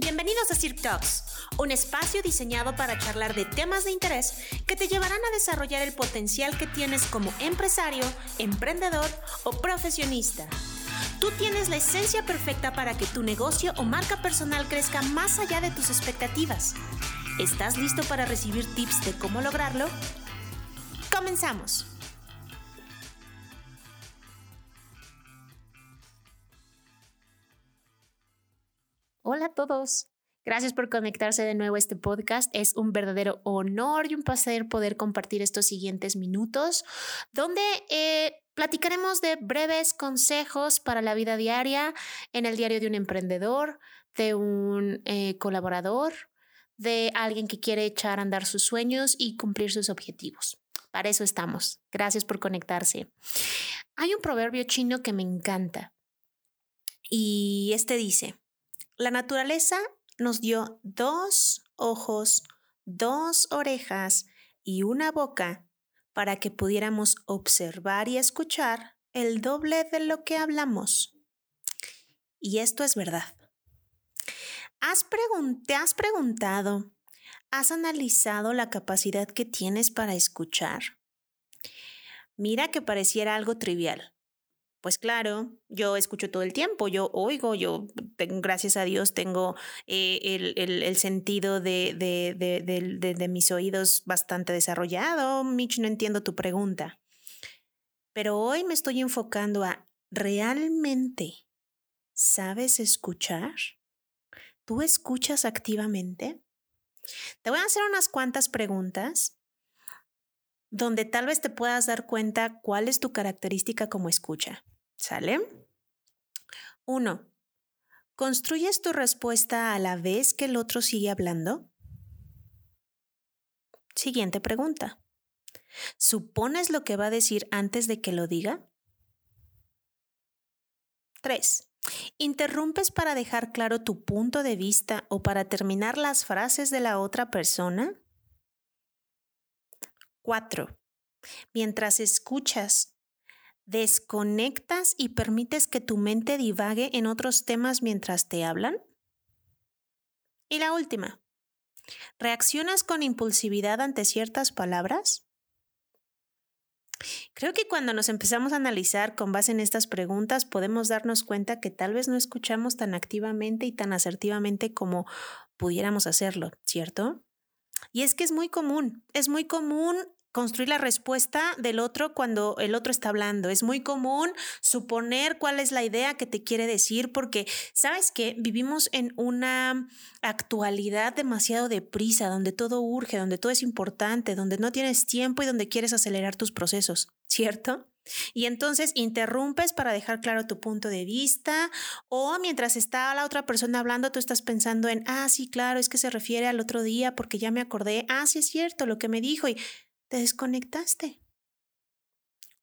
Bienvenidos a Cirque Talks, un espacio diseñado para charlar de temas de interés que te llevarán a desarrollar el potencial que tienes como empresario, emprendedor o profesionista. Tú tienes la esencia perfecta para que tu negocio o marca personal crezca más allá de tus expectativas. ¿Estás listo para recibir tips de cómo lograrlo? Comenzamos. Todos. Gracias por conectarse de nuevo a este podcast. Es un verdadero honor y un placer poder compartir estos siguientes minutos donde eh, platicaremos de breves consejos para la vida diaria en el diario de un emprendedor, de un eh, colaborador, de alguien que quiere echar a andar sus sueños y cumplir sus objetivos. Para eso estamos. Gracias por conectarse. Hay un proverbio chino que me encanta y este dice, la naturaleza nos dio dos ojos, dos orejas y una boca para que pudiéramos observar y escuchar el doble de lo que hablamos. Y esto es verdad. ¿Has ¿Te has preguntado, has analizado la capacidad que tienes para escuchar? Mira que pareciera algo trivial, pues claro, yo escucho todo el tiempo, yo oigo, yo gracias a Dios tengo eh, el, sentido de, de, mis oídos bastante desarrollado. Mitch, no entiendo tu pregunta. Pero hoy me estoy enfocando a, ¿realmente sabes escuchar? ¿Tú escuchas activamente? Te voy a hacer unas cuantas preguntas donde tal vez te puedas dar cuenta cuál es tu característica como escucha. ¿Sale? Uno, ¿construyes tu respuesta a la vez que el otro sigue hablando? Siguiente pregunta. ¿Supones lo que va a decir antes de que lo diga? 3. ¿Interrumpes para dejar claro tu punto de vista o para terminar las frases de la otra persona? 4. Mientras escuchas, ¿desconectas y permites que tu mente divague en otros temas mientras te hablan? Y la última, ¿reaccionas con impulsividad ante ciertas palabras? Creo que cuando nos empezamos a analizar con base en estas preguntas podemos darnos cuenta que tal vez no escuchamos tan activamente y tan asertivamente como pudiéramos hacerlo, ¿cierto? Y es que es muy común, es muy común construir la respuesta del otro cuando el otro está hablando. Es muy común suponer cuál es la idea que te quiere decir porque, ¿sabes que Vivimos en una actualidad demasiado deprisa, donde todo urge, donde todo es importante, donde no tienes tiempo y donde quieres acelerar tus procesos, ¿cierto? Y entonces interrumpes para dejar claro tu punto de vista o mientras está la otra persona hablando, tú estás pensando en, ah, sí, claro, es que se refiere al otro día porque ya me acordé, ah, sí es cierto lo que me dijo y te desconectaste.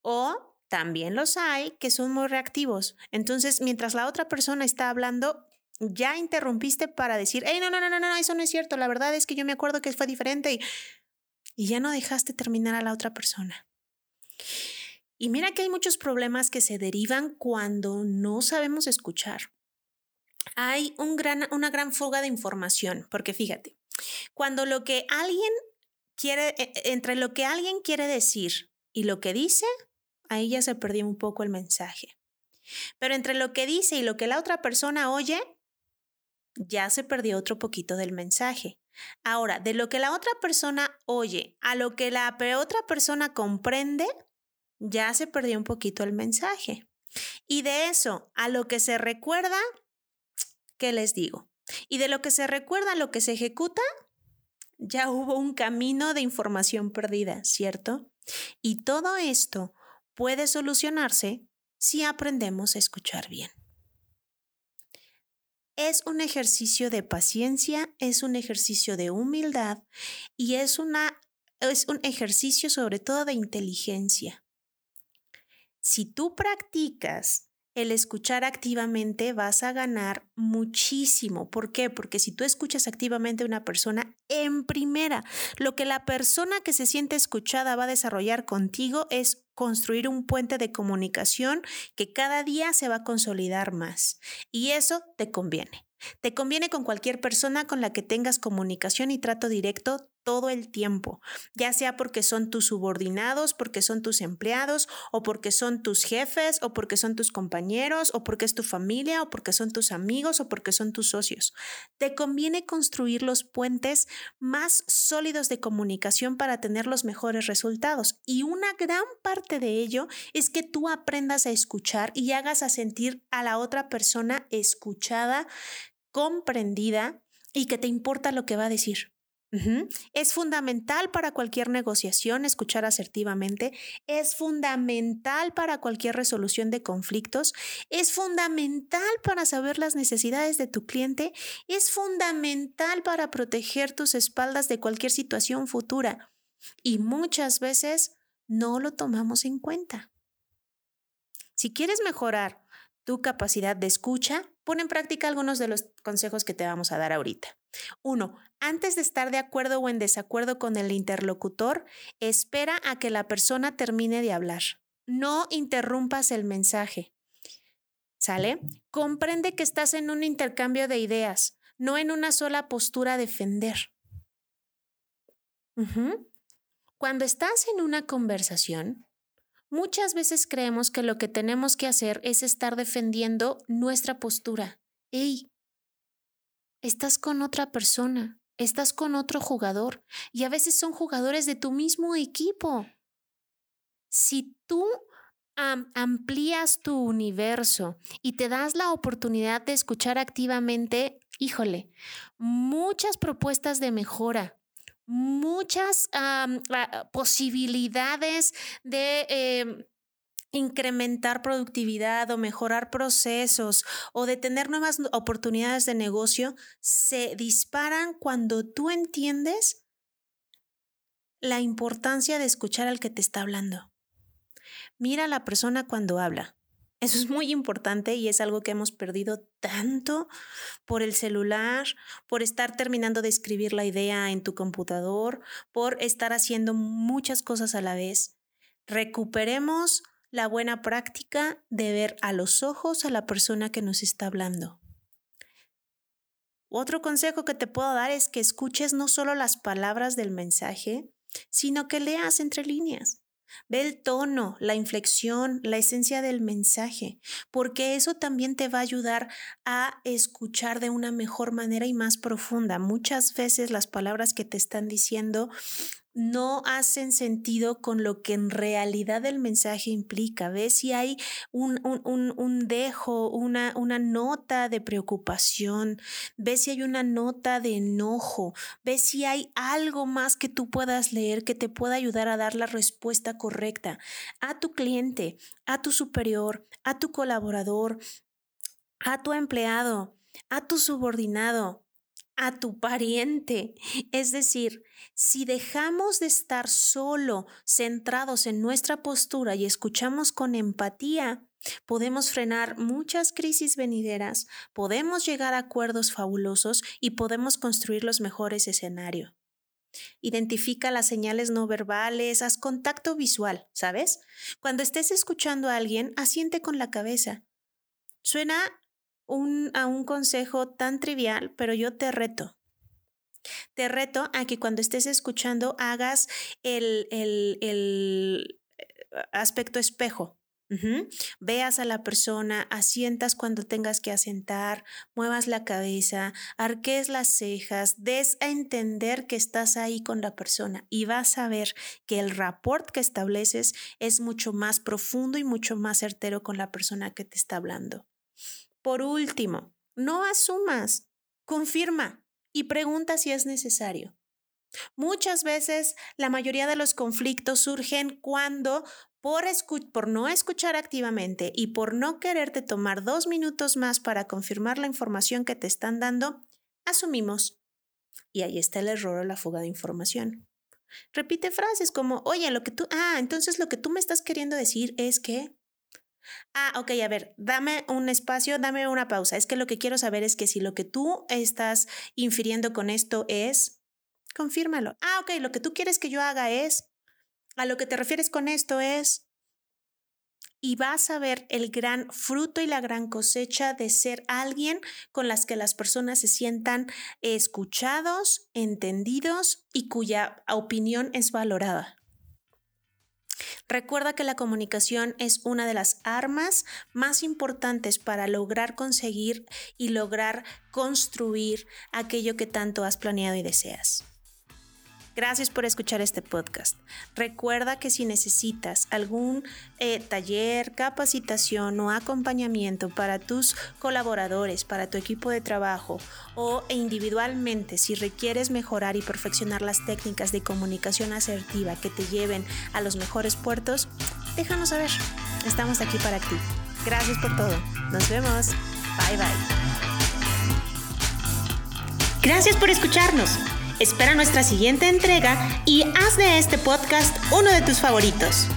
O también los hay que son muy reactivos. Entonces, mientras la otra persona está hablando, ya interrumpiste para decir, hey, no, no, no, no, no, eso no es cierto. La verdad es que yo me acuerdo que fue diferente y, y ya no dejaste terminar a la otra persona. Y mira que hay muchos problemas que se derivan cuando no sabemos escuchar. Hay un gran, una gran fuga de información, porque fíjate, cuando lo que alguien e, e, entre lo que alguien quiere decir y lo que dice, ahí ya se perdió un poco el mensaje. Pero entre lo que dice y lo que la otra persona oye, ya se perdió otro poquito del mensaje. Ahora, de lo que la otra persona oye a lo que la otra persona comprende, ya se perdió un poquito el mensaje. Y de eso a lo que se recuerda, ¿qué les digo? Y de lo que se recuerda a lo que se ejecuta, ya hubo un camino de información perdida, ¿cierto? Y todo esto puede solucionarse si aprendemos a escuchar bien. Es un ejercicio de paciencia, es un ejercicio de humildad y es, una, es un ejercicio sobre todo de inteligencia. Si tú practicas el escuchar activamente vas a ganar muchísimo. ¿Por qué? Porque si tú escuchas activamente a una persona, en primera, lo que la persona que se siente escuchada va a desarrollar contigo es construir un puente de comunicación que cada día se va a consolidar más. Y eso te conviene. Te conviene con cualquier persona con la que tengas comunicación y trato directo todo el tiempo, ya sea porque son tus subordinados, porque son tus empleados, o porque son tus jefes, o porque son tus compañeros, o porque es tu familia, o porque son tus amigos, o porque son tus socios. Te conviene construir los puentes más sólidos de comunicación para tener los mejores resultados. Y una gran parte de ello es que tú aprendas a escuchar y hagas a sentir a la otra persona escuchada, comprendida y que te importa lo que va a decir. Es fundamental para cualquier negociación escuchar asertivamente, es fundamental para cualquier resolución de conflictos, es fundamental para saber las necesidades de tu cliente, es fundamental para proteger tus espaldas de cualquier situación futura. Y muchas veces no lo tomamos en cuenta. Si quieres mejorar tu capacidad de escucha, pon en práctica algunos de los consejos que te vamos a dar ahorita. Uno, antes de estar de acuerdo o en desacuerdo con el interlocutor, espera a que la persona termine de hablar. No interrumpas el mensaje. ¿Sale? Comprende que estás en un intercambio de ideas, no en una sola postura a defender. Cuando estás en una conversación, Muchas veces creemos que lo que tenemos que hacer es estar defendiendo nuestra postura. ¡Ey! Estás con otra persona, estás con otro jugador y a veces son jugadores de tu mismo equipo. Si tú amplías tu universo y te das la oportunidad de escuchar activamente, híjole, muchas propuestas de mejora, muchas posibilidades de... Em, incrementar productividad o mejorar procesos o de tener nuevas oportunidades de negocio se disparan cuando tú entiendes la importancia de escuchar al que te está hablando. Mira a la persona cuando habla. Eso es muy importante y es algo que hemos perdido tanto por el celular, por estar terminando de escribir la idea en tu computador, por estar haciendo muchas cosas a la vez. Recuperemos la buena práctica de ver a los ojos a la persona que nos está hablando. Otro consejo que te puedo dar es que escuches no solo las palabras del mensaje, sino que leas entre líneas. Ve el tono, la inflexión, la esencia del mensaje, porque eso también te va a ayudar a escuchar de una mejor manera y más profunda. Muchas veces las palabras que te están diciendo no hacen sentido con lo que en realidad el mensaje implica. Ve si hay un, un, dejo, una, una, nota de preocupación, ve si hay una nota de enojo, ve si hay algo más que tú puedas leer que te pueda ayudar a dar la respuesta correcta a tu cliente, a tu superior, a tu colaborador, a tu empleado, a tu subordinado a tu pariente. Es decir, si dejamos de estar solo centrados en nuestra postura y escuchamos con empatía, podemos frenar muchas crisis venideras, podemos llegar a acuerdos fabulosos y podemos construir los mejores escenarios. Identifica las señales no verbales, haz contacto visual, ¿sabes? Cuando estés escuchando a alguien, asiente con la cabeza. Suena un, a un consejo tan trivial, pero yo te reto. Te reto a que cuando estés escuchando hagas el, el, el eh, aspecto espejo. Veas a la persona, asientas cuando tengas que asentar, muevas la cabeza, arques las cejas, des a entender que estás ahí con la persona y vas a ver que el rapport que estableces es mucho más profundo y mucho más certero con la persona que te está hablando. Por último, no asumas, confirma y pregunta si es necesario. Muchas veces la mayoría de los conflictos surgen cuando por, no escuchar activamente y por no quererte tomar dos minutos más para confirmar la información que te están dando, asumimos. Y ahí está el error o la fuga de información. Repite frases como, oye, lo que tú, ah, entonces lo que tú me estás queriendo decir es que, Ah, ok, a ver, dame un espacio, dame una pausa. Es que lo que quiero saber es que si lo que tú estás infiriendo con esto es, confírmalo. Ah, ok, lo que tú quieres que yo haga es, a lo que te refieres con esto es, y vas a ver el gran fruto y la gran cosecha de ser alguien con las que las personas se sientan escuchados, entendidos y cuya opinión es valorada. Recuerda que la comunicación es una de las armas más importantes para lograr conseguir y lograr construir aquello que tanto has planeado y deseas. Gracias por escuchar este podcast. Recuerda que si necesitas algún eh, taller, capacitación o acompañamiento para tus colaboradores, para tu equipo de trabajo o individualmente, si requieres mejorar y perfeccionar las técnicas de comunicación asertiva que te lleven a los mejores puertos, déjanos saber. Estamos aquí para ti. Gracias por todo. Nos vemos. Bye bye. Gracias por escucharnos. Espera nuestra siguiente entrega y haz de este podcast uno de tus favoritos.